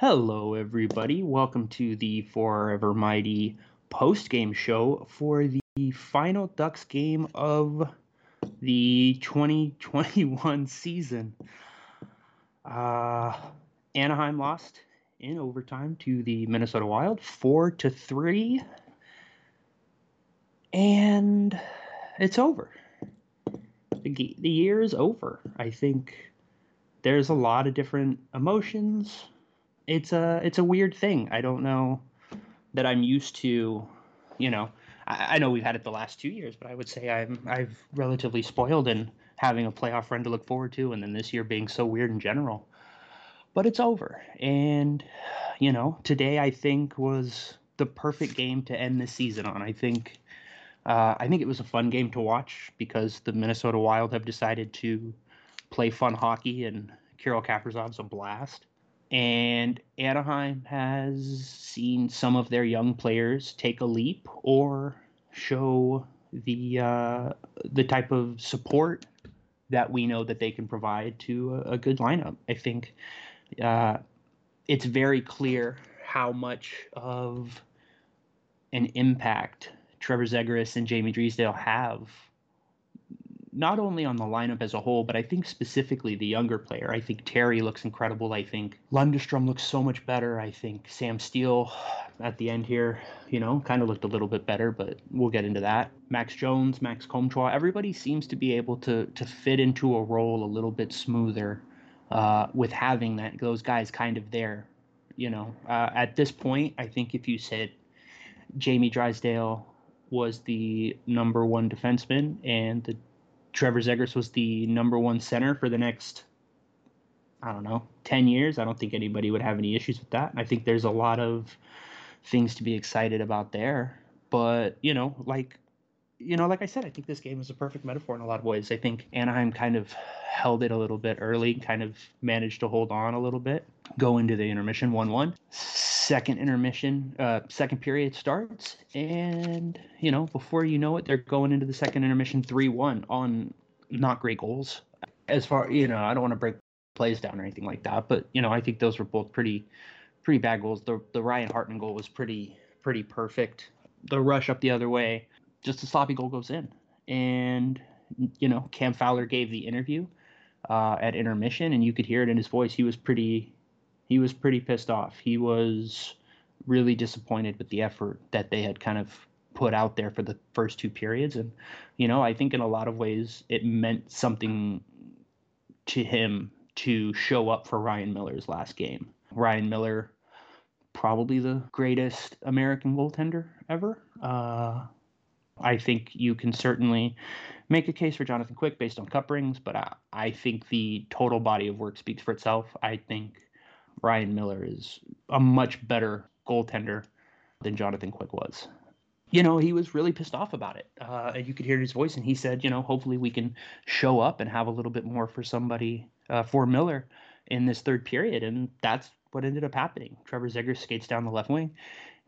Hello, everybody. Welcome to the Forever Mighty post game show for the final Ducks game of the 2021 season. Uh, Anaheim lost in overtime to the Minnesota Wild, four to three, and it's over. The, the year is over. I think there's a lot of different emotions it's a it's a weird thing. I don't know that I'm used to, you know. I, I know we've had it the last two years, but I would say I'm I've relatively spoiled in having a playoff run to look forward to, and then this year being so weird in general. But it's over, and you know, today I think was the perfect game to end this season on. I think uh, I think it was a fun game to watch because the Minnesota Wild have decided to play fun hockey, and Kirill Kaprizov's a blast and Anaheim has seen some of their young players take a leap or show the uh, the type of support that we know that they can provide to a, a good lineup. I think uh, it's very clear how much of an impact Trevor Zegras and Jamie Drysdale have not only on the lineup as a whole, but I think specifically the younger player. I think Terry looks incredible. I think Lundestrom looks so much better. I think Sam Steele at the end here, you know, kind of looked a little bit better, but we'll get into that. Max Jones, Max Comtois, everybody seems to be able to to fit into a role a little bit smoother uh, with having that those guys kind of there. You know, uh, at this point, I think if you said Jamie Drysdale was the number one defenseman and the Trevor Zegras was the number one center for the next, I don't know, 10 years. I don't think anybody would have any issues with that. I think there's a lot of things to be excited about there. But, you know, like, you know, like I said, I think this game is a perfect metaphor in a lot of ways. I think Anaheim kind of held it a little bit early, kind of managed to hold on a little bit, go into the intermission 1 1. Second intermission, uh, second period starts, and, you know, before you know it, they're going into the second intermission 3 1 on not great goals. As far, you know, I don't want to break plays down or anything like that, but, you know, I think those were both pretty, pretty bad goals. The, the Ryan Hartman goal was pretty, pretty perfect. The rush up the other way, just a sloppy goal goes in. And you know, Cam Fowler gave the interview uh, at intermission, and you could hear it in his voice. He was pretty, he was pretty pissed off. He was really disappointed with the effort that they had kind of put out there for the first two periods, and you know, I think in a lot of ways it meant something to him to show up for Ryan Miller's last game. Ryan Miller, probably the greatest American goaltender ever. Uh, I think you can certainly make a case for Jonathan Quick based on cup rings, but I, I think the total body of work speaks for itself. I think Ryan Miller is a much better goaltender than Jonathan Quick was. You know, he was really pissed off about it. Uh, and you could hear his voice, and he said, you know, hopefully we can show up and have a little bit more for somebody, uh, for Miller in this third period. And that's what ended up happening. Trevor Zegras skates down the left wing,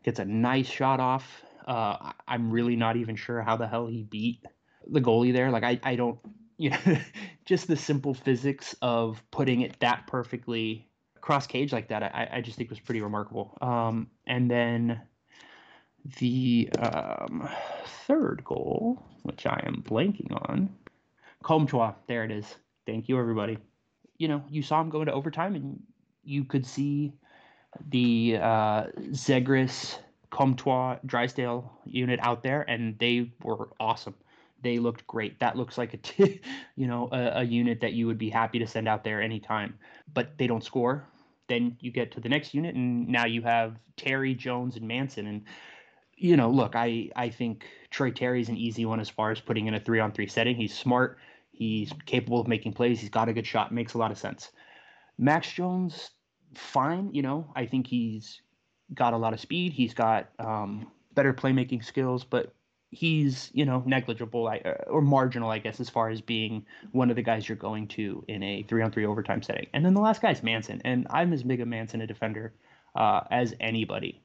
gets a nice shot off. Uh, I'm really not even sure how the hell he beat the goalie there. Like I, I don't, you know, just the simple physics of putting it that perfectly cross cage like that. I, I just think was pretty remarkable. Um, and then the um, third goal, which I am blanking on, Comtois. There it is. Thank you, everybody. You know, you saw him go into overtime, and you could see the uh, Zegras, Comtois, Drysdale unit out there, and they were awesome. They looked great. That looks like a, t- you know, a, a unit that you would be happy to send out there anytime. But they don't score. Then you get to the next unit, and now you have Terry, Jones, and Manson. And you know, look, I I think Troy Terry's an easy one as far as putting in a three on three setting. He's smart. He's capable of making plays. He's got a good shot. Makes a lot of sense. Max Jones, fine. You know, I think he's got a lot of speed. He's got um, better playmaking skills, but he's you know negligible uh, or marginal, I guess, as far as being one of the guys you're going to in a three on three overtime setting. And then the last guy's Manson, and I'm as big a Manson a defender uh, as anybody.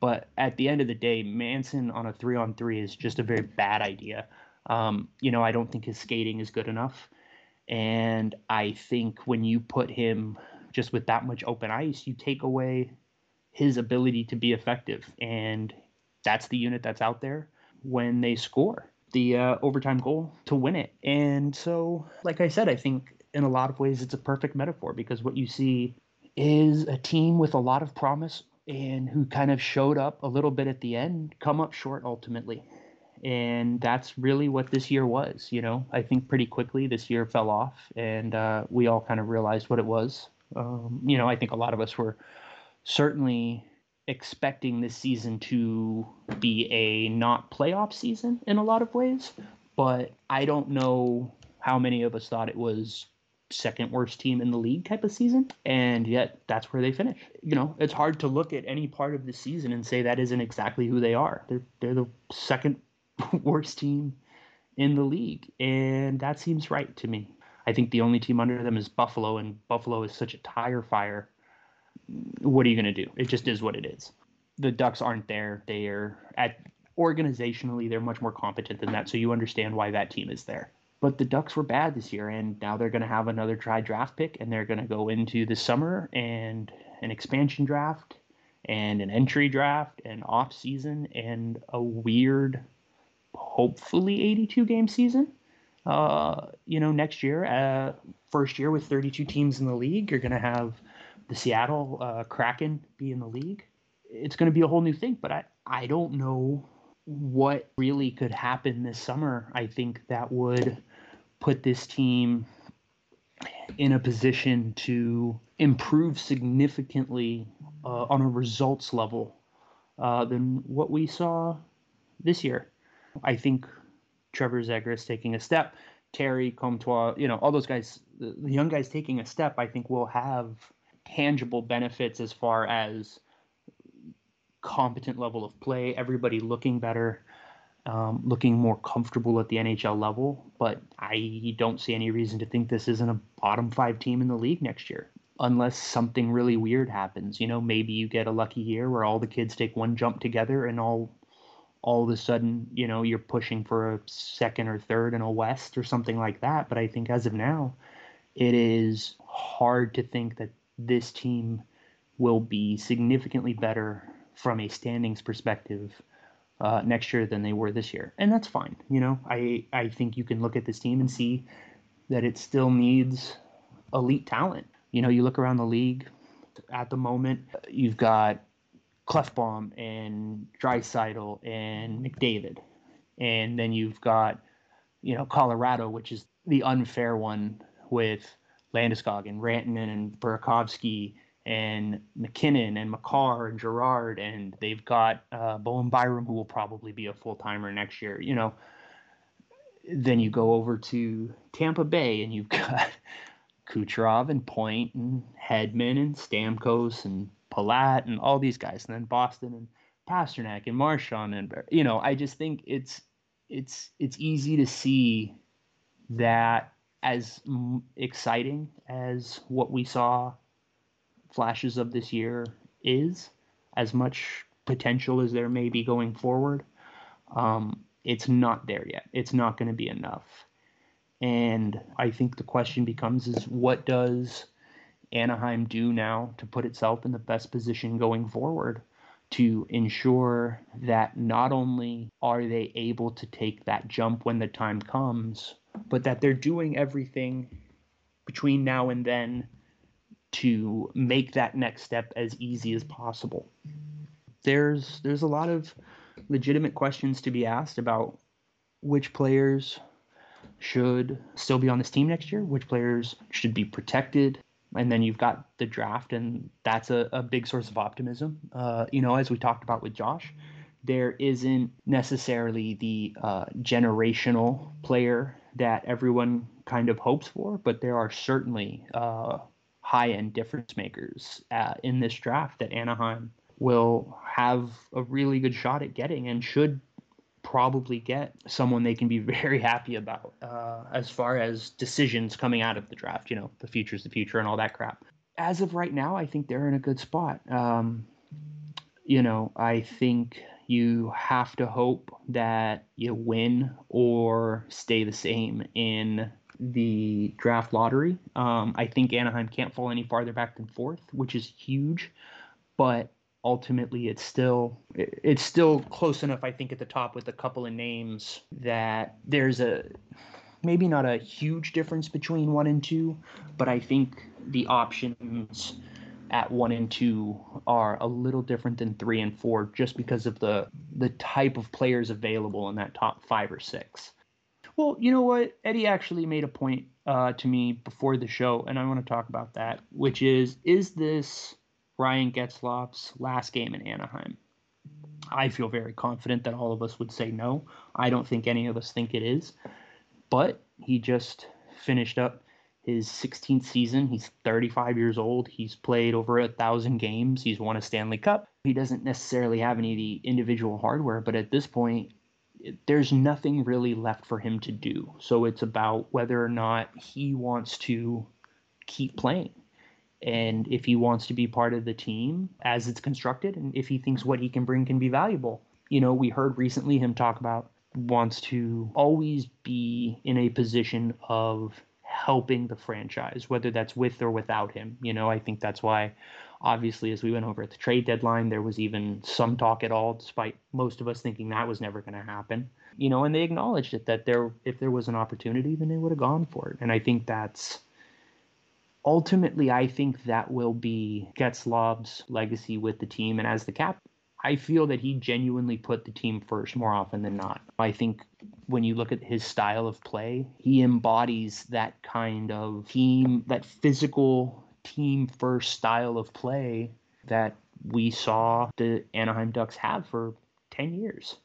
But at the end of the day, Manson on a three on three is just a very bad idea. Um, you know, I don't think his skating is good enough. And I think when you put him just with that much open ice, you take away his ability to be effective. And that's the unit that's out there when they score the uh, overtime goal to win it. And so, like I said, I think in a lot of ways it's a perfect metaphor because what you see is a team with a lot of promise and who kind of showed up a little bit at the end, come up short ultimately and that's really what this year was. You know, I think pretty quickly this year fell off, and uh, we all kind of realized what it was. Um, you know, I think a lot of us were certainly expecting this season to be a not playoff season in a lot of ways, but I don't know how many of us thought it was second worst team in the league type of season and yet that's where they finish you know it's hard to look at any part of the season and say that isn't exactly who they are they're, they're the second worst team in the league, and that seems right to me. I think the only team under them is Buffalo, and Buffalo is such a tire fire. What are you going to do? It just is what it is. The Ducks aren't there. They are at organizationally they're much more competent than that, so you understand why that team is there. But the Ducks were bad this year, and now they're going to have another try draft pick, and they're going to go into the summer and an expansion draft and an entry draft and off season and a weird hopefully 82 game season. Uh, you know, next year, uh, first year with 32 teams in the league, you're going to have the Seattle uh, Kraken be in the league. It's going to be a whole new thing, but I, I don't know what really could happen this summer. I think that would put this team in a position to improve significantly uh, on a results level uh, than what we saw this year. I think Trevor Zegras taking a step, Terry Comtois, you know, all those guys, the young guys taking a step, I think will have tangible benefits as far as competent level of play, everybody looking better, um, looking more comfortable at the NHL level. But I don't see any reason to think this isn't a bottom five team in the league next year. Unless something really weird happens, you know, maybe you get a lucky year where all the kids take one jump together and all all of a sudden, you know, you're pushing for a second or third in a West or something like that. But I think as of now, it is hard to think that this team will be significantly better from a standings perspective uh, next year than they were this year, and that's fine. You know, I I think you can look at this team and see that it still needs elite talent. You know, you look around the league at the moment, you've got Clefbaum and Draisaitl and McDavid, and then you've got you know Colorado, which is the unfair one with Landeskog and Rantanen and Burakovsky and MacKinnon and Makar and Girard, and they've got uh, Bowen Byram, who will probably be a full timer next year. You know, then you go over to Tampa Bay, and you've got Kucherov and Point and Hedman and Stamkos and Palat and all these guys, and then Boston and Pastrnak and Marchand, and you know, I just think it's it's it's easy to see that as exciting as what we saw flashes of this year is, as much potential as there may be going forward, um, it's not there yet. It's not going to be enough. And I think the question becomes is what does Anaheim do now to put itself in the best position going forward to ensure that not only are they able to take that jump when the time comes, but that they're doing everything between now and then to make that next step as easy as possible. There's there's a lot of legitimate questions to be asked about which players should still be on this team next year, which players should be protected, and then you've got the draft, and that's a, a big source of optimism. Uh, you know, as we talked about with Josh, there isn't necessarily the uh, generational player that everyone kind of hopes for, but there are certainly uh, high end difference makers uh, in this draft that Anaheim will have a really good shot at getting and should probably get someone they can be very happy about uh, as far as decisions coming out of the draft. You know, the future's the future and all that crap. As of right now, I think they're in a good spot. Um, you know, I think you have to hope that you win or stay the same in the draft lottery. Um, I think Anaheim can't fall any farther back than fourth, which is huge, but ultimately it's still it's still close enough I think at the top with a couple of names that there's a maybe not a huge difference between 1 and 2 but I think the options at 1 and 2 are a little different than 3 and 4 just because of the the type of players available in that top 5 or 6. Well, you know what? Eddie actually made a point uh, to me before the show, and I want to talk about that, which is is this Ryan Getzlaf's last game in Anaheim. I feel very confident that all of us would say no. I don't think any of us think it is. But he just finished up his 16th season. He's 35 years old. He's played over a thousand games. He's won a Stanley Cup. He doesn't necessarily have any of the individual hardware, but at this point, there's nothing really left for him to do. So it's about whether or not he wants to keep playing and if he wants to be part of the team as it's constructed and if he thinks what he can bring can be valuable. You know, we heard recently him talk about wants to always be in a position of helping the franchise, whether that's with or without him. You know, I think that's why obviously as we went over at the trade deadline, there was even some talk at all, despite most of us thinking that was never going to happen. You know, and they acknowledged it that there if there was an opportunity, then they would have gone for it. And I think that's ultimately, I think that will be Getzlaf's legacy with the team. And as the cap, I feel that he genuinely put the team first more often than not. I think when you look at his style of play, he embodies that kind of team, that physical team first style of play that we saw the Anaheim Ducks have for 10 years.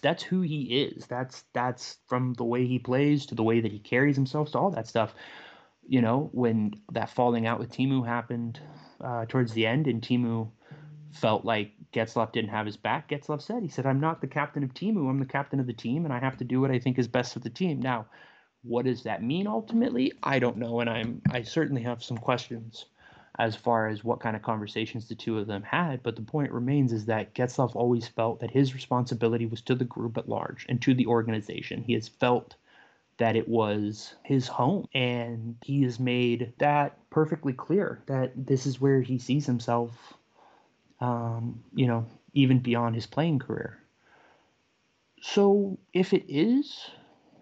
That's who he is. That's that's from the way he plays to the way that he carries himself to all that stuff you know, when that falling out with Teemu happened uh, towards the end, and Teemu felt like Getzlaf didn't have his back, Getzlaf said, he said, I'm not the captain of Teemu, I'm the captain of the team, and I have to do what I think is best for the team. Now, what does that mean ultimately? I don't know, and I'm I certainly have some questions as far as what kind of conversations the two of them had. But the point remains is that Getzlaf always felt that his responsibility was to the group at large and to the organization. He has felt that it was his home. And he has made that perfectly clear that this is where he sees himself, um, you know, even beyond his playing career. So if it is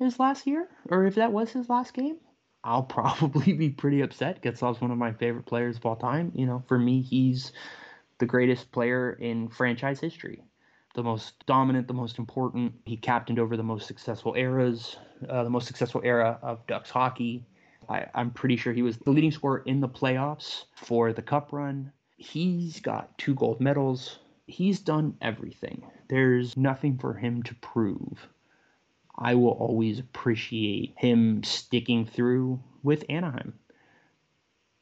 his last year, or if that was his last game, I'll probably be pretty upset. Getzlaf's one of my favorite players of all time. You know, for me, he's the greatest player in franchise history. The most dominant, the most important. He captained over the most successful eras, uh, the most successful era of Ducks hockey. I, I'm pretty sure he was the leading scorer in the playoffs for the cup run. He's got two gold medals. He's done everything. There's nothing for him to prove. I will always appreciate him sticking through with Anaheim.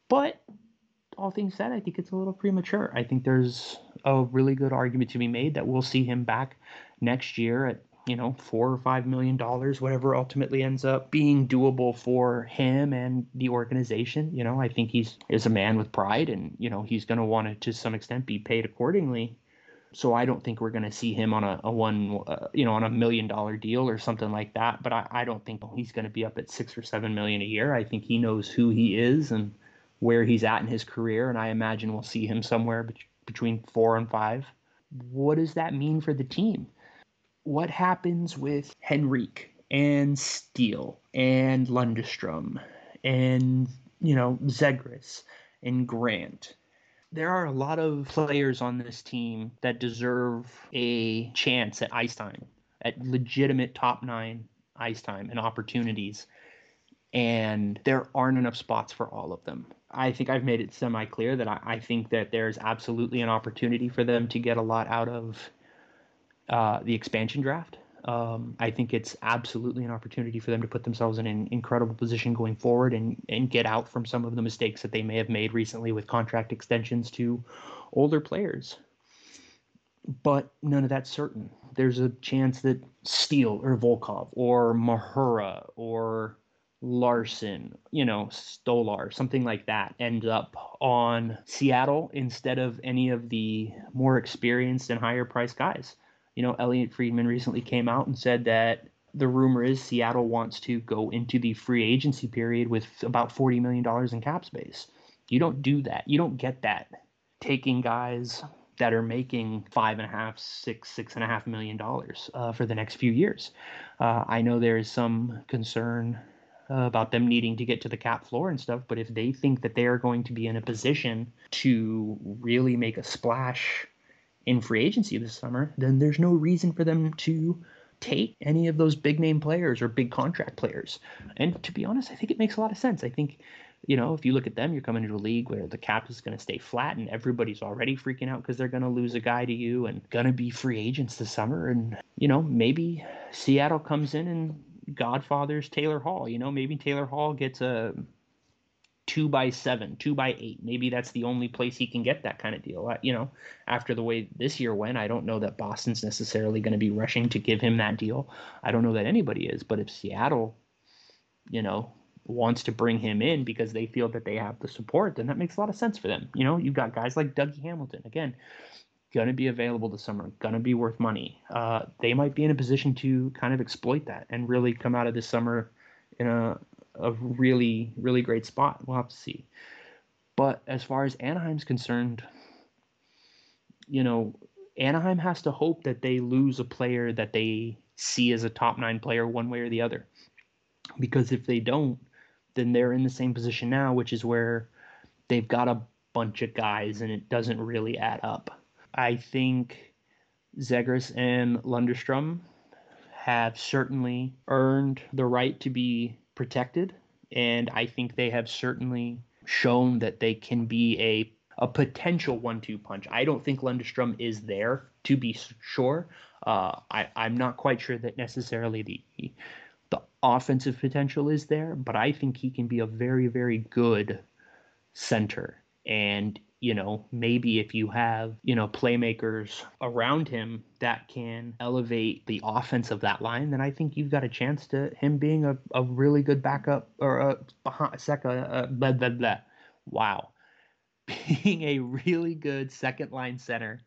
But all things said, I think it's a little premature. I think there's a really good argument to be made that we'll see him back next year at you know four or five million dollars, whatever ultimately ends up being doable for him and the organization. You know, I think he's is a man with pride, and you know he's going to want to to some extent be paid accordingly. So I don't think we're going to see him on a, a one, uh, you know, on a million dollar deal or something like that. But I, I don't think he's going to be up at six or seven million a year. I think he knows who he is and where he's at in his career, and I imagine we'll see him somewhere between four and five. What does that mean for the team? What happens with Henrique and Steele and Lundestrom and you know Zegras and Grant? There are a lot of players on this team that deserve a chance at ice time, at legitimate top nine ice time and opportunities and there aren't enough spots for all of them. I think I've made it semi clear that I, I, think that there's absolutely an opportunity for them to get a lot out of uh, the expansion draft. Um, I think it's absolutely an opportunity for them to put themselves in an incredible position going forward and, and get out from some of the mistakes that they may have made recently with contract extensions to older players. But none of that's certain. There's a chance that Steele or Volkov or Mahura or Larsson, you know, Stolarz, something like that, end up on Seattle instead of any of the more experienced and higher priced guys. You know, Elliotte Friedman recently came out and said that the rumor is Seattle wants to go into the free agency period with about $40 million in cap space. You don't do that. You don't get that taking guys that are making five and a half, six, six and a half million dollars uh, for the next few years. Uh, I know there is some concern uh, about them needing to get to the cap floor and stuff. But if they think that they are going to be in a position to really make a splash in free agency this summer, then there's no reason for them to take any of those big name players or big contract players. And to be honest, I think it makes a lot of sense. I think, you know, if you look at them, you're coming into a league where the cap is going to stay flat and everybody's already freaking out because they're going to lose a guy to you and going to be free agents this summer. And, you know, maybe Seattle comes in and Godfather's Taylor Hall. You know, maybe Taylor Hall gets a two by seven, two by eight. Maybe that's the only place he can get that kind of deal. You know, after the way this year went, I don't know that Boston's necessarily going to be rushing to give him that deal. I don't know that anybody is. But if Seattle, you know, wants to bring him in because they feel that they have the support, then that makes a lot of sense for them. You know, you've got guys like Dougie Hamilton. Again, going to be available this summer, going to be worth money. Uh, they might be in a position to kind of exploit that and really come out of this summer in a, a really, really great spot. We'll have to see. But as far as Anaheim's concerned, you know, Anaheim has to hope that they lose a player that they see as a top nine player one way or the other. Because if they don't, then they're in the same position now, which is where they've got a bunch of guys and it doesn't really add up. I think Zegras and Lundestrom have certainly earned the right to be protected, and I think they have certainly shown that they can be a a potential one-two punch. I don't think Lundestrom is there to be sure. Uh, I, I'm not quite sure that necessarily the the offensive potential is there, but I think he can be a very, very good center. And you know, maybe if you have, you know, playmakers around him that can elevate the offense of that line, then I think you've got a chance to him being a, a really good backup or a behind second uh, blah blah blah. Wow. Being a really good second line center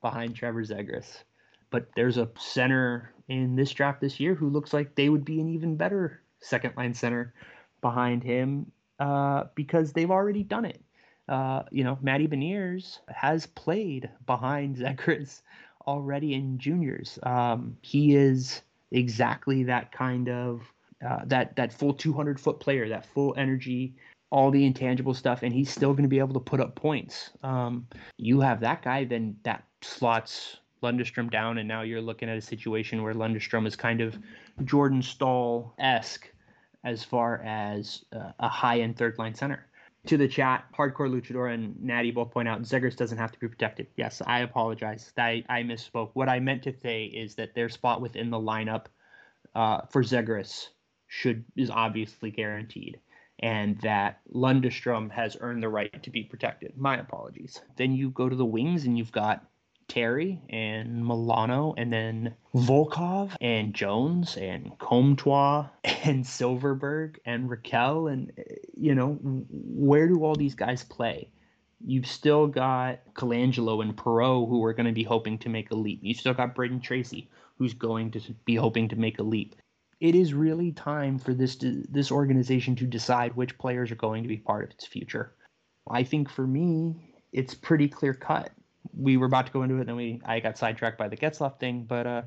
behind Trevor Zegras. But there's a center in this draft this year who looks like they would be an even better second line center behind him uh, because they've already done it uh, you know, Matty Beniers has played behind Zegras already in juniors. Um, he is exactly that kind of uh, that that full 200 foot player, that full energy, all the intangible stuff, and he's still going to be able to put up points. Um, you have that guy, then that slots Lundestrom down, and now you're looking at a situation where Lundestrom is kind of Jordan Staal esque as far as uh, a high end third line center. To the chat, Hardcore Luchador and Natty both point out Zegras doesn't have to be protected. Yes, I apologize. I, I misspoke. What I meant to say is that their spot within the lineup uh, for Zegras should is obviously guaranteed, and that Lundestrom has earned the right to be protected. My apologies. Then you go to the wings, and you've got Terry and Milano, and then Volkov and Jones and Comtois and Silfverberg and Rakell. And, uh, you know, where do all these guys play? You've still got Colangelo and Perreault who are going to be hoping to make a leap. You still got Brayden Tracey, who's going to be hoping to make a leap. It is really time for this this organization to decide which players are going to be part of its future. I think for me, it's pretty clear cut we were about to go into it, and then we I got sidetracked by the Getzlaf thing. But uh,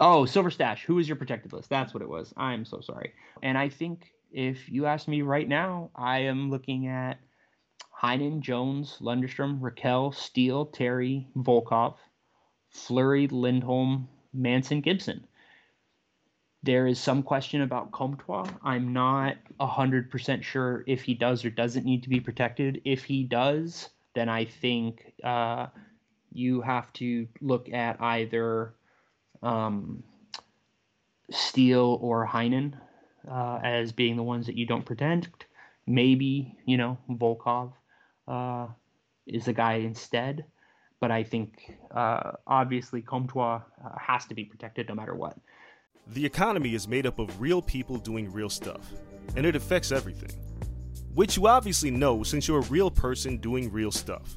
oh, Silver Stash, who is your protected list? That's what it was. I'm so sorry. And I think if you ask me right now, I am looking at Heinen, Jones, Lundestrom, Rakell, Steele, Terry, Volkov, Fleury, Lindholm, Manson, Gibson. There is some question about Comtois. I'm not 100% sure if he does or doesn't need to be protected. If he does, then I think uh, you have to look at either um, Steele or Heinen uh, as being the ones that you don't protect. Maybe, you know, Volkov uh, is the guy instead. But I think uh, obviously Comtois uh, has to be protected no matter what. The economy is made up of real people doing real stuff, and it affects everything which you obviously know since you're a real person doing real stuff.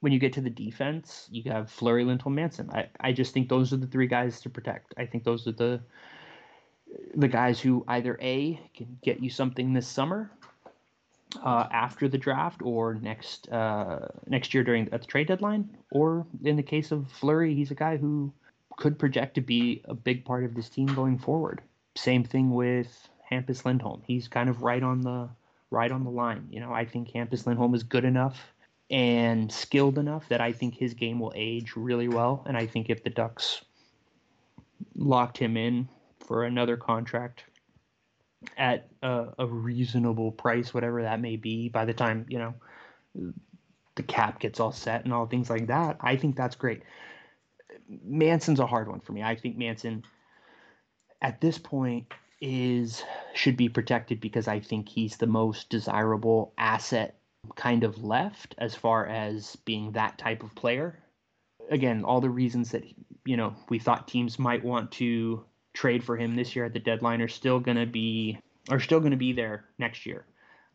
when you get to the defense, you have Fleury, Lindholm, Manson. I, I just think those are the three guys to protect. I think those are the the guys who either a can get you something this summer uh, after the draft or next uh, next year during at the trade deadline, or in the case of Fleury, he's a guy who could project to be a big part of this team going forward. Same thing with Hampus Lindholm. He's kind of right on the right on the line. You know, I think Hampus Lindholm is good enough and skilled enough that I think his game will age really well. And I think if the Ducks locked him in for another contract at a, a, reasonable price, whatever that may be, by the time, you know, the cap gets all set and all things like that, I think that's great. Manson's a hard one for me. I think Manson at this point is should be protected because I think he's the most desirable asset kind of left as far as being that type of player. Again, all the reasons that you know we thought teams might want to trade for him this year at the deadline are still going to be are still going to be there next year.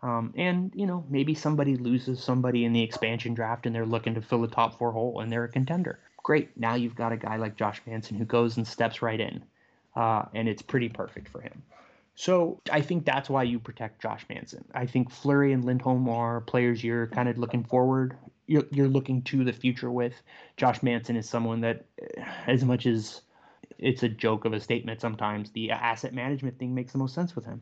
Um, and you know maybe somebody loses somebody in the expansion draft and they're looking to fill a top four hole and they're a contender. Great, now you've got a guy like Josh Manson who goes and steps right in, uh, and it's pretty perfect for him. So I think that's why you protect Josh Manson. I think Fleury and Lindholm are players you're kind of looking forward. You're, you're looking to the future with. Josh Manson is someone that, as much as it's a joke of a statement sometimes, the asset management thing makes the most sense with him.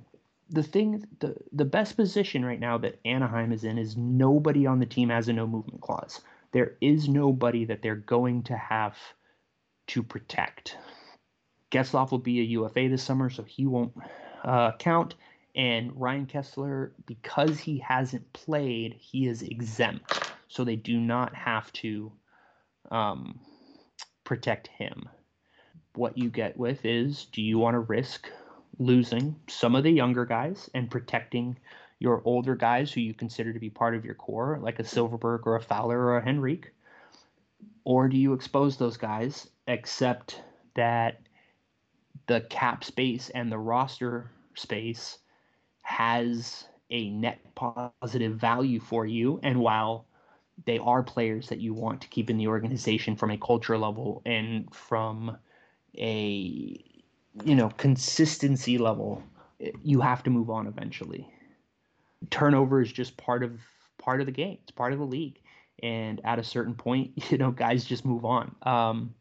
The thing, the the best position right now that Anaheim is in is nobody on the team has a no movement clause. There is nobody that they're going to have to protect. Getzlaf will be a UFA this summer, so he won't uh, count. And Ryan Kesler, because he hasn't played, he is exempt. So they do not have to um, protect him. What you get with is do you want to risk losing some of the younger guys and protecting your older guys who you consider to be part of your core, like a Silfverberg or a Fowler or a Henrique? Or do you expose those guys, except that the cap space and the roster space has a net positive value for you. And while they are players that you want to keep in the organization from a culture level and from a you know consistency level, you have to move on eventually. Turnover is just part of part of the game. It's part of the league. And at a certain point, you know, guys just move on. Um,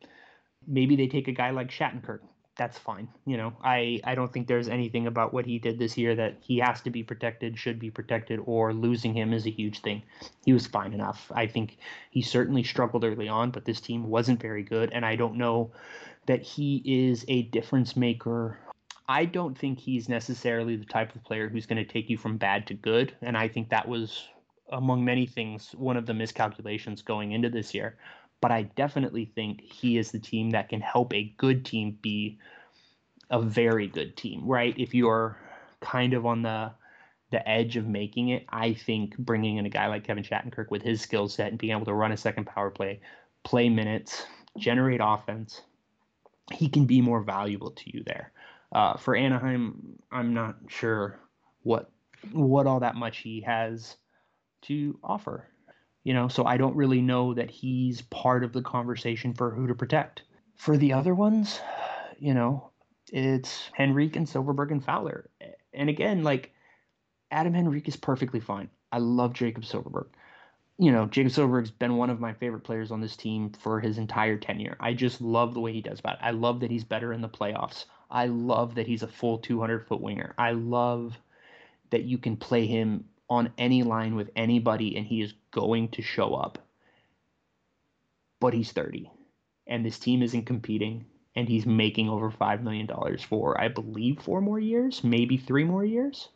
maybe they take a guy like Shattenkirk that's fine. You know, I I don't think there's anything about what he did this year that he has to be protected, should be protected, or losing him is a huge thing. He was fine enough. I think he certainly struggled early on, but this team wasn't very good, and I don't know that he is a difference maker. I don't think he's necessarily the type of player who's going to take you from bad to good, and I think that was among many things one of the miscalculations going into this year but I definitely think he is the team that can help a good team be a very good team, right? If you're kind of on the the edge of making it, I think bringing in a guy like Kevin Shattenkirk with his skill set and being able to run a second power play, play minutes, generate offense, he can be more valuable to you there. Uh, for Anaheim, I'm not sure what what all that much he has to offer you know, so I don't really know that he's part of the conversation for who to protect. For the other ones, you know, it's Henrique and Silfverberg and Fowler. And again, like Adam Henrique is perfectly fine. I love Jakob Silfverberg. You know, Jakob Silfverberg's been one of my favorite players on this team for his entire tenure. I just love the way he does that. I love that he's better in the playoffs. I love that he's a full 200 foot winger. I love that you can play him on any line with anybody and he is going to show up. But he's 30 and this team isn't competing and he's making over $5 million for, I believe, four more years, maybe three more years.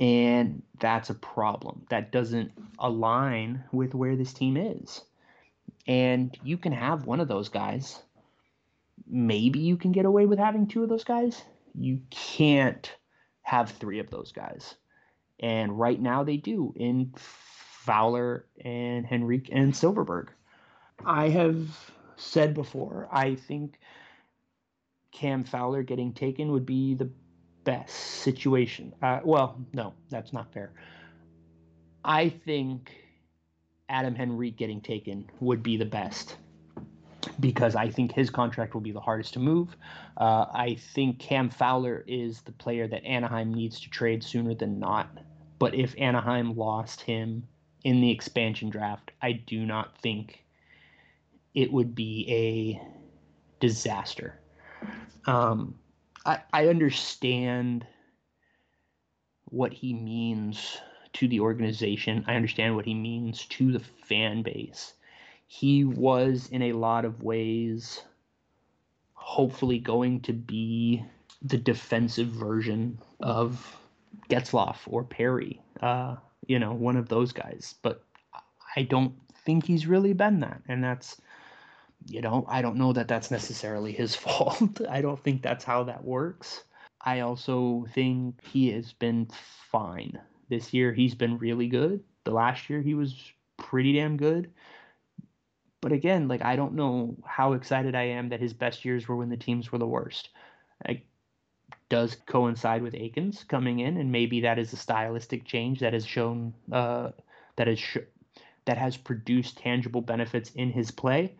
And that's a problem. That doesn't align with where this team is. And you can have one of those guys. Maybe you can get away with having two of those guys. You can't have three of those guys. And right now they do in Fowler and Henrique and Silfverberg. I have said before, I think Cam Fowler getting taken would be the best situation. Uh, well, no, that's not fair. I think Adam Henrique getting taken would be the best because I think his contract will be the hardest to move. Uh, I think Cam Fowler is the player that Anaheim needs to trade sooner than not. But if Anaheim lost him in the expansion draft, I do not think it would be a disaster. Um, I, I understand what he means to the organization. I understand what he means to the fan base. He was, in a lot of ways, hopefully going to be the defensive version of Getzlaf or Perry, uh, you know, one of those guys. But I don't think he's really been that, and that's, you know, I don't know that that's necessarily his fault. I don't think that's how that works. I also think he has been fine this year. He's been really good. The last year he was pretty damn good. But again, like I don't know how excited I am that his best years were when the teams were the worst. Does coincide with Eakins coming in, and maybe that is a stylistic change that has shown uh, that is sh- that has produced tangible benefits in his play.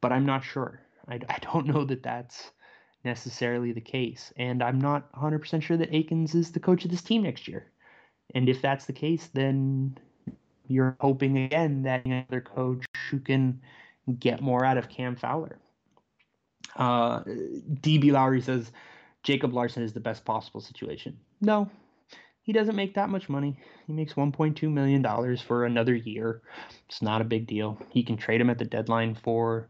But I'm not sure. I, I don't know that that's necessarily the case, and I'm not 100% sure that Eakins is the coach of this team next year. And if that's the case, then you're hoping again that another coach who can get more out of Cam Fowler. Uh, DB Lowry says Jacob Larsson is the best possible situation. No, he doesn't make that much money. He makes $1.2 million for another year. It's not a big deal. He can trade him at the deadline for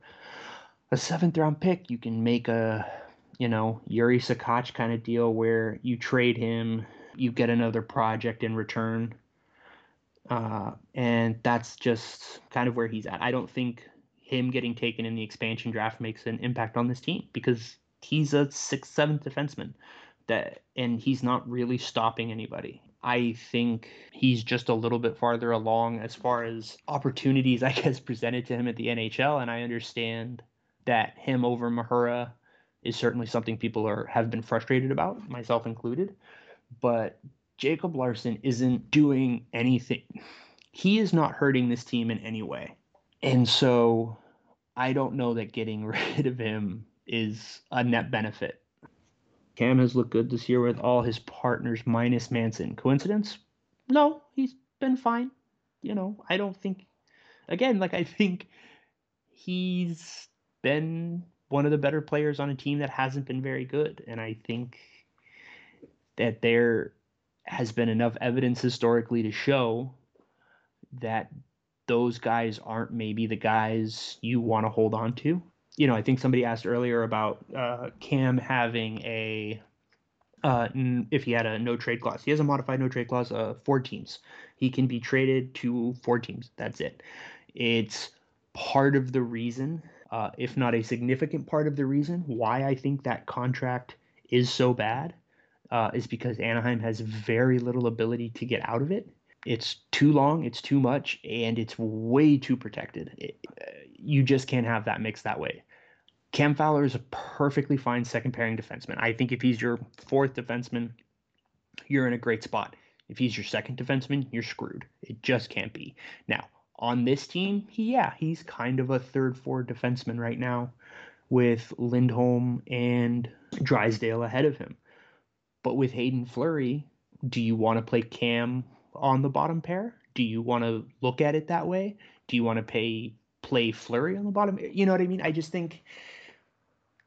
a seventh round pick. You can make a, you know, Yuri Sakoch kind of deal where you trade him, you get another project in return. Uh, and that's just kind of where he's at. I don't think him getting taken in the expansion draft makes an impact on this team because he's a sixth, seventh defenseman that, and he's not really stopping anybody. I think he's just a little bit farther along as far as opportunities, I guess, presented to him at the NHL. And I understand that him over Mahura is certainly something people are have been frustrated about, myself included. But Jacob Larsson isn't doing anything. He is not hurting this team in any way. And so I don't know that getting rid of him is a net benefit. Cam has looked good this year with all his partners minus Manson. Coincidence? No, he's been fine. You know, I don't think, again, like I think he's been one of the better players on a team that hasn't been very good. And I think that there has been enough evidence historically to show that those guys aren't maybe the guys you want to hold on to. You know, I think somebody asked earlier about uh, Cam having a uh, if he had a no trade clause. He has a modified no trade clause. Uh, four teams. He can be traded to four teams. That's it. It's part of the reason, uh, if not a significant part of the reason, why I think that contract is so bad. Uh, is because Anaheim has very little ability to get out of it. It's too long, it's too much, and it's way too protected. It, uh, you just can't have that mix that way. Cam Fowler is a perfectly fine second pairing defenseman. I think if he's your fourth defenseman, you're in a great spot. If he's your second defenseman, you're screwed. It just can't be. Now, on this team, he, yeah, he's kind of a third, fourth defenseman right now with Lindholm and Drysdale ahead of him. But with Haydn Fleury, do you want to play Cam on the bottom pair? Do you want to look at it that way? Do you want to pay play Fleury on the bottom? You know what I mean? I just think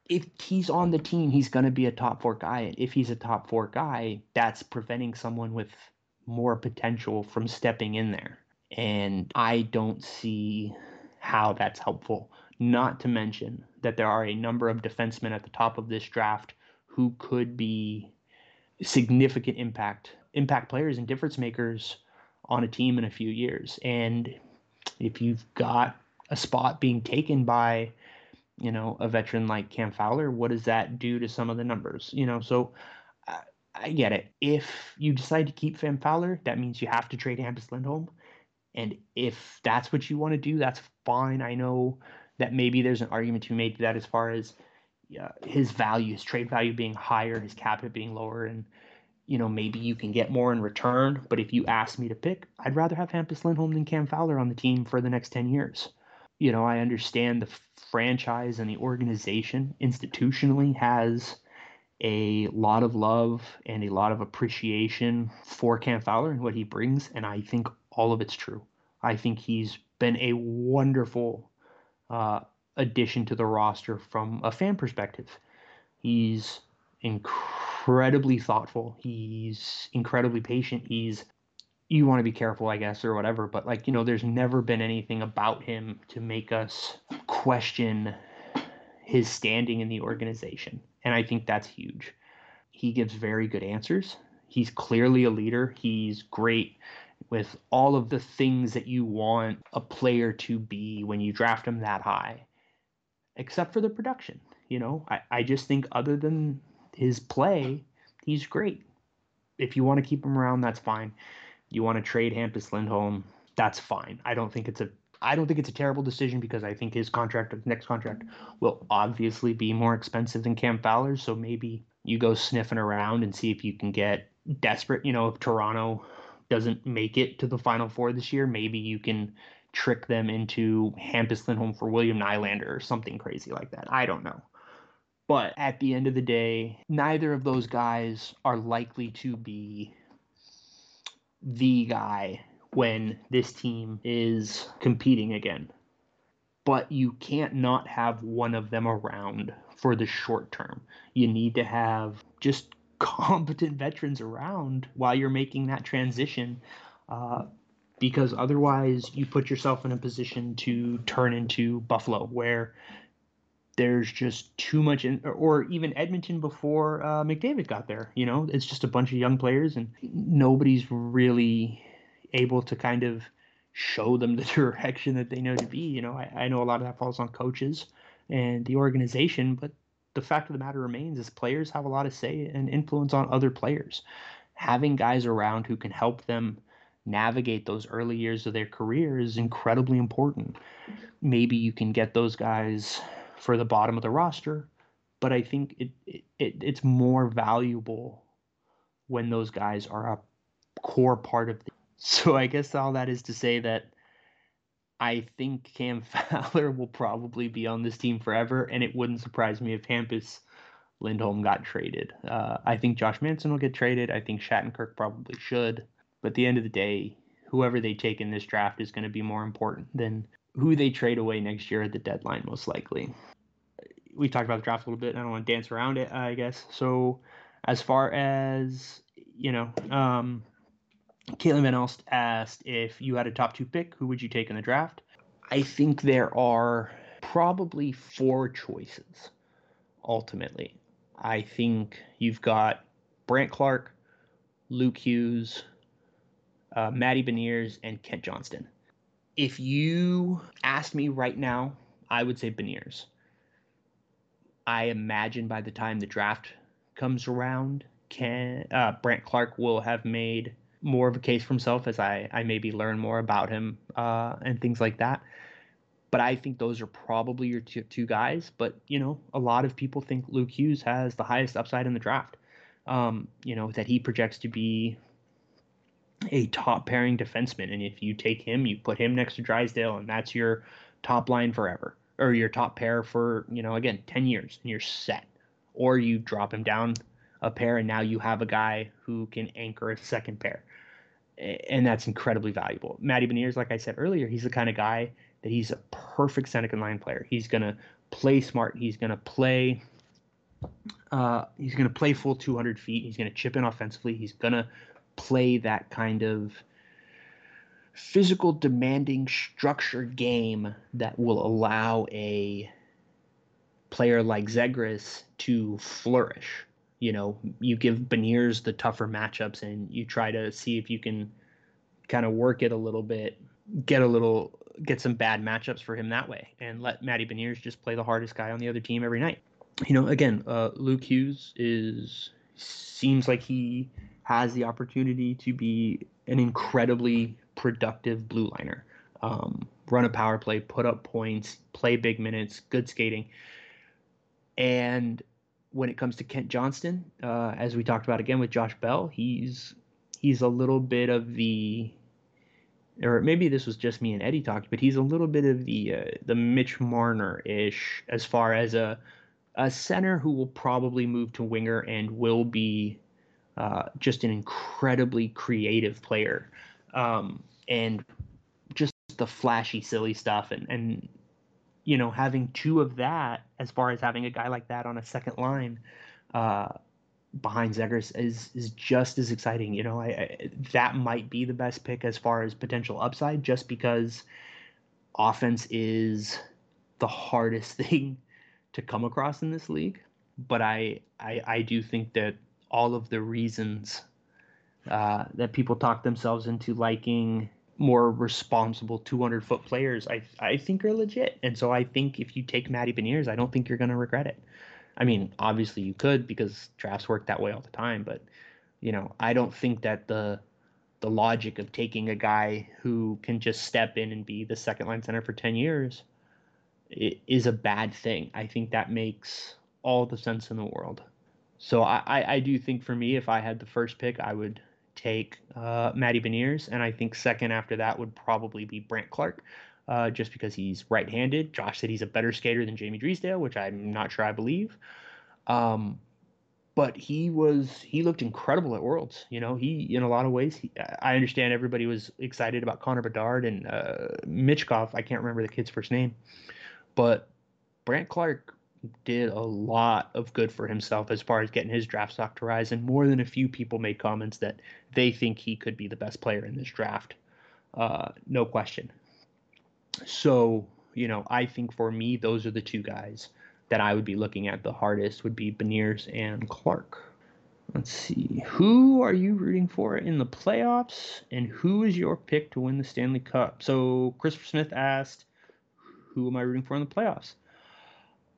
if he's on the team, he's going to be a top four guy. And if he's a top four guy, that's preventing someone with more potential from stepping in there. And I don't see how that's helpful. Not to mention that there are a number of defensemen at the top of this draft who could be significant impact impact players and difference makers on a team in a few years. And if you've got a spot being taken by, you know, a veteran like Cam Fowler, what does that do to some of the numbers? You know, so I, I get it. If you decide to keep Cam Fowler, that means you have to trade Hampus Lindholm. And if that's what you want to do, that's fine. I know that maybe there's an argument to be made to that as far as his value, his trade value being higher, his cap hit being lower, and you know, maybe you can get more in return. But if you ask me to pick, I'd rather have Hampus Lindholm than Cam Fowler on the team for the next 10 years. You know, I understand the franchise and the organization institutionally has a lot of love and a lot of appreciation for Cam Fowler and what he brings. And I think all of it's true. I think he's been a wonderful uh, addition to the roster from a fan perspective. He's incredible incredibly thoughtful. He's incredibly patient. He's you want to be careful, I guess, or whatever, but like, you know, there's never been anything about him to make us question his standing in the organization. And I think that's huge. He gives very good answers. He's clearly a leader. He's great with all of the things that you want a player to be when you draft him that high, except for the production. You know, I, I just think other than his play, he's great. If you want to keep him around, that's fine. You want to trade Hampus Lindholm, that's fine. I don't think it's a I don't think it's a terrible decision because I think his contract, his next contract, will obviously be more expensive than Cam Fowler's. So maybe you go sniffing around and see if you can get desperate. You know, if Toronto doesn't make it to the Final Four this year, maybe you can trick them into Hampus Lindholm for William Nylander or something crazy like that. I don't know. But at the end of the day, neither of those guys are likely to be the guy when this team is competing again. But you can't not have one of them around for the short term. You need to have just competent veterans around while you're making that transition. Uh, because otherwise, you put yourself in a position to turn into Buffalo, where there's just too much in, or even Edmonton before uh, McDavid got there. You know, it's just a bunch of young players, and nobody's really able to kind of show them the direction that they know to be. You know, I, I know a lot of that falls on coaches and the organization, but the fact of the matter remains is players have a lot of say and influence on other players. Having guys around who can help them navigate those early years of their career is incredibly important. Maybe you can get those guys for the bottom of the roster, but I think it, it, it it's more valuable when those guys are a core part of the so I guess all that is to say that I think Cam Fowler will probably be on this team forever, and it wouldn't surprise me if Hampus Lindholm got traded. Uh, I think Josh Manson will get traded. I think Shattenkirk probably should. But at the end of the day, whoever they take in this draft is going to be more important than who they trade away next year at the deadline, most likely. We talked about the draft a little bit. I don't want to dance around it, I guess. So, as far as, you know, um, Caitlin Van Elst asked if you had a top two pick, who would you take in the draft? I think there are probably four choices ultimately. I think you've got Brandt Clarke, Luke Hughes, uh, Matty Beniers, and Kent Johnson. If you asked me right now, I would say Beniers. I imagine by the time the draft comes around, can uh, Brandt Clarke will have made more of a case for himself as I, I maybe learn more about him uh, and things like that. But I think those are probably your two, two guys. But, you know, a lot of people think Luke Hughes has the highest upside in the draft. Um, you know, that he projects to be a top pairing defenseman. And if you take him, you put him next to Drysdale, and that's your top line forever, or your top pair for, you know, again, 10 years, and you're set. Or you drop him down a pair, and now you have a guy who can anchor a second pair. And that's incredibly valuable. Matty Beniers, like I said earlier, he's the kind of guy that he's a perfect second line player. He's going to play smart. He's going to play. Uh, he's going to play full 200 feet. He's going to chip in offensively. He's going to play that kind of physical, demanding, structure game that will allow a player like Zegras to flourish. You know, you give Beniers the tougher matchups and you try to see if you can kind of work it a little bit, get a little get some bad matchups for him that way and let Matty Beniers just play the hardest guy on the other team every night. You know, again, uh, Luke Hughes is seems like he has the opportunity to be an incredibly productive blue liner. Um, run a power play, put up points, play big minutes, good skating. And when it comes to Kent Johnson, uh, as we talked about again with Josh Bell, he's he's a little bit of the or maybe this was just me and Eddie talked, but he's a little bit of the uh, the Mitch Marner ish as far as a a center who will probably move to winger and will be uh, just an incredibly creative player, um, and just the flashy, silly stuff, and and you know having two of that as far as having a guy like that on a second line. Uh, behind Zegras, is is just as exciting. You know, I, I, that might be the best pick as far as potential upside, just because offense is the hardest thing to come across in this league. But I I, I do think that all of the reasons uh, that people talk themselves into liking more responsible 200 foot players, I I think are legit. And so I think if you take Matty Beniers, I don't think you're going to regret it. I mean, obviously you could because drafts work that way all the time, but you know, I don't think that the the logic of taking a guy who can just step in and be the second line center for 10 years is a bad thing. I think that makes all the sense in the world. So I, I, I do think for me, if I had the first pick, I would take uh, Matty Beniers, and I think second after that would probably be Brandt Clarke, uh, just because he's right-handed. Josh said he's a better skater than Jamie Drysdale, which I'm not sure I believe. Um, but he was he looked incredible at Worlds. You know, he in a lot of ways. He, I understand everybody was excited about Connor Bedard and uh, Michkov. I can't remember the kid's first name, but Brandt Clarke did a lot of good for himself as far as getting his draft stock to rise. And more than a few people made comments that they think he could be the best player in this draft. Uh, no question. So, you know, I think for me, those are the two guys that I would be looking at the hardest would be Beniers and Clarke. Let's see. Who are you rooting for in the playoffs? And who is your pick to win the Stanley Cup? So Christopher Smith asked, Who am I rooting for in the playoffs?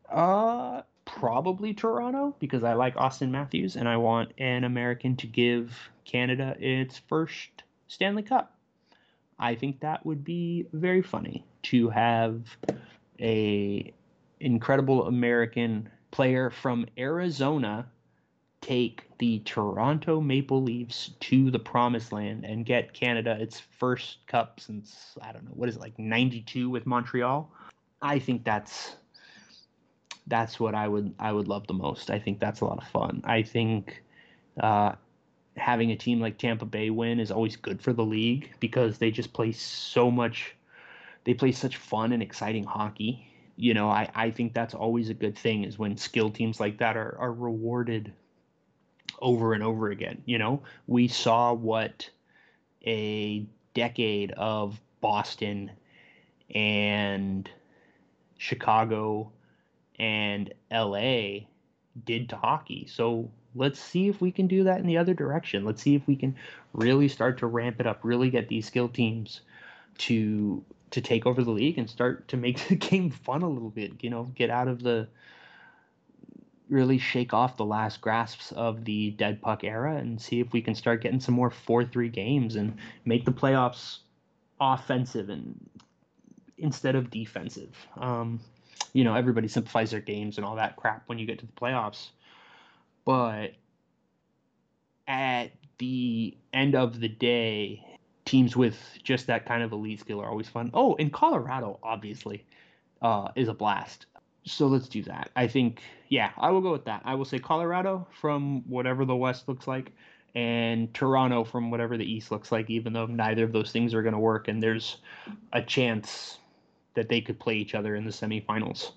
Uh probably Toronto because I like Auston Matthews and I want an American to give Canada its first Stanley Cup. I think that would be very funny to have a incredible American player from Arizona take the Toronto Maple Leafs to the promised land and get Canada its first cup since I don't know what is it like 92 with Montreal. I think that's that's what I would I would love the most. I think that's a lot of fun. I think uh, having a team like Tampa Bay win is always good for the league because they just play so much they play such fun and exciting hockey. You know, I, I think that's always a good thing is when skill teams like that are, are rewarded over and over again. You know, we saw what a decade of Boston and Chicago and LA did to hockey. So let's see if we can do that in the other direction. Let's see if we can really start to ramp it up, really get these skill teams to to take over the league and start to make the game fun a little bit. You know, get out of the really shake off the last grasps of the dead puck era and see if we can start getting some more 4-3 games and make the playoffs offensive and instead of defensive. Um, you know, everybody simplifies their games and all that crap when you get to the playoffs. But at the end of the day, teams with just that kind of elite skill are always fun. Oh, in Colorado, obviously, uh, is a blast. So let's do that. I think, yeah, I will go with that. I will say Colorado from whatever the West looks like, and Toronto from whatever the East looks like, even though neither of those things are going to work, and there's a chance that they could play each other in the semifinals.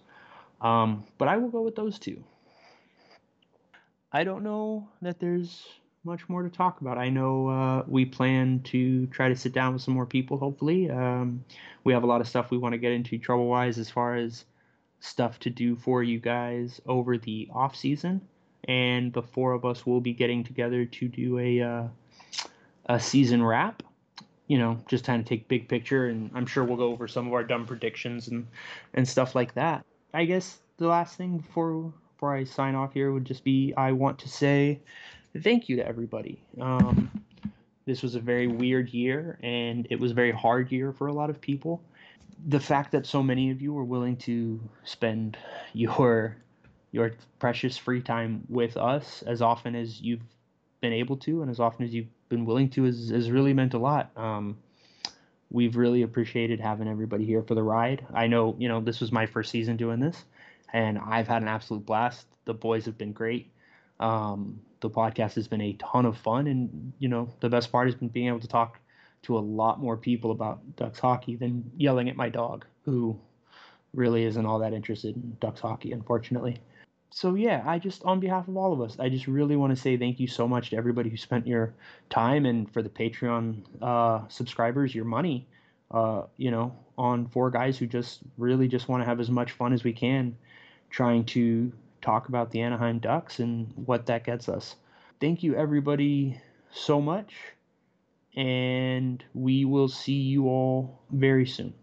Um, but I will go with those two. I don't know that there's much more to talk about. I know uh, we plan to try to sit down with some more people, hopefully. Um, we have a lot of stuff we want to get into trouble wise as far as stuff to do for you guys over the off season. And the four of us will be getting together to do a, uh, a season wrap. You know, just kind of take big picture, and I'm sure we'll go over some of our dumb predictions and, and stuff like that. I guess the last thing before before I sign off here would just be I want to say thank you to everybody. Um, this was a very weird year, and it was a very hard year for a lot of people. The fact that so many of you were willing to spend your your precious free time with us as often as you've been able to, and as often as you've been willing to, has, has really meant a lot. Um, we've really appreciated having everybody here for the ride. I know, you know, this was my first season doing this, and I've had an absolute blast. The boys have been great. Um, the podcast has been a ton of fun, and you know the best part has been being able to talk to a lot more people about Ducks hockey than yelling at my dog, who really isn't all that interested in Ducks hockey, unfortunately. So yeah, I just on behalf of all of us, I just really want to say thank you so much to everybody who spent your time and for the Patreon uh, subscribers, your money. Uh, you know, on four guys who just really just want to have as much fun as we can, trying to talk about the Anaheim Ducks and what that gets us. Thank you, everybody, so much. And we will see you all very soon.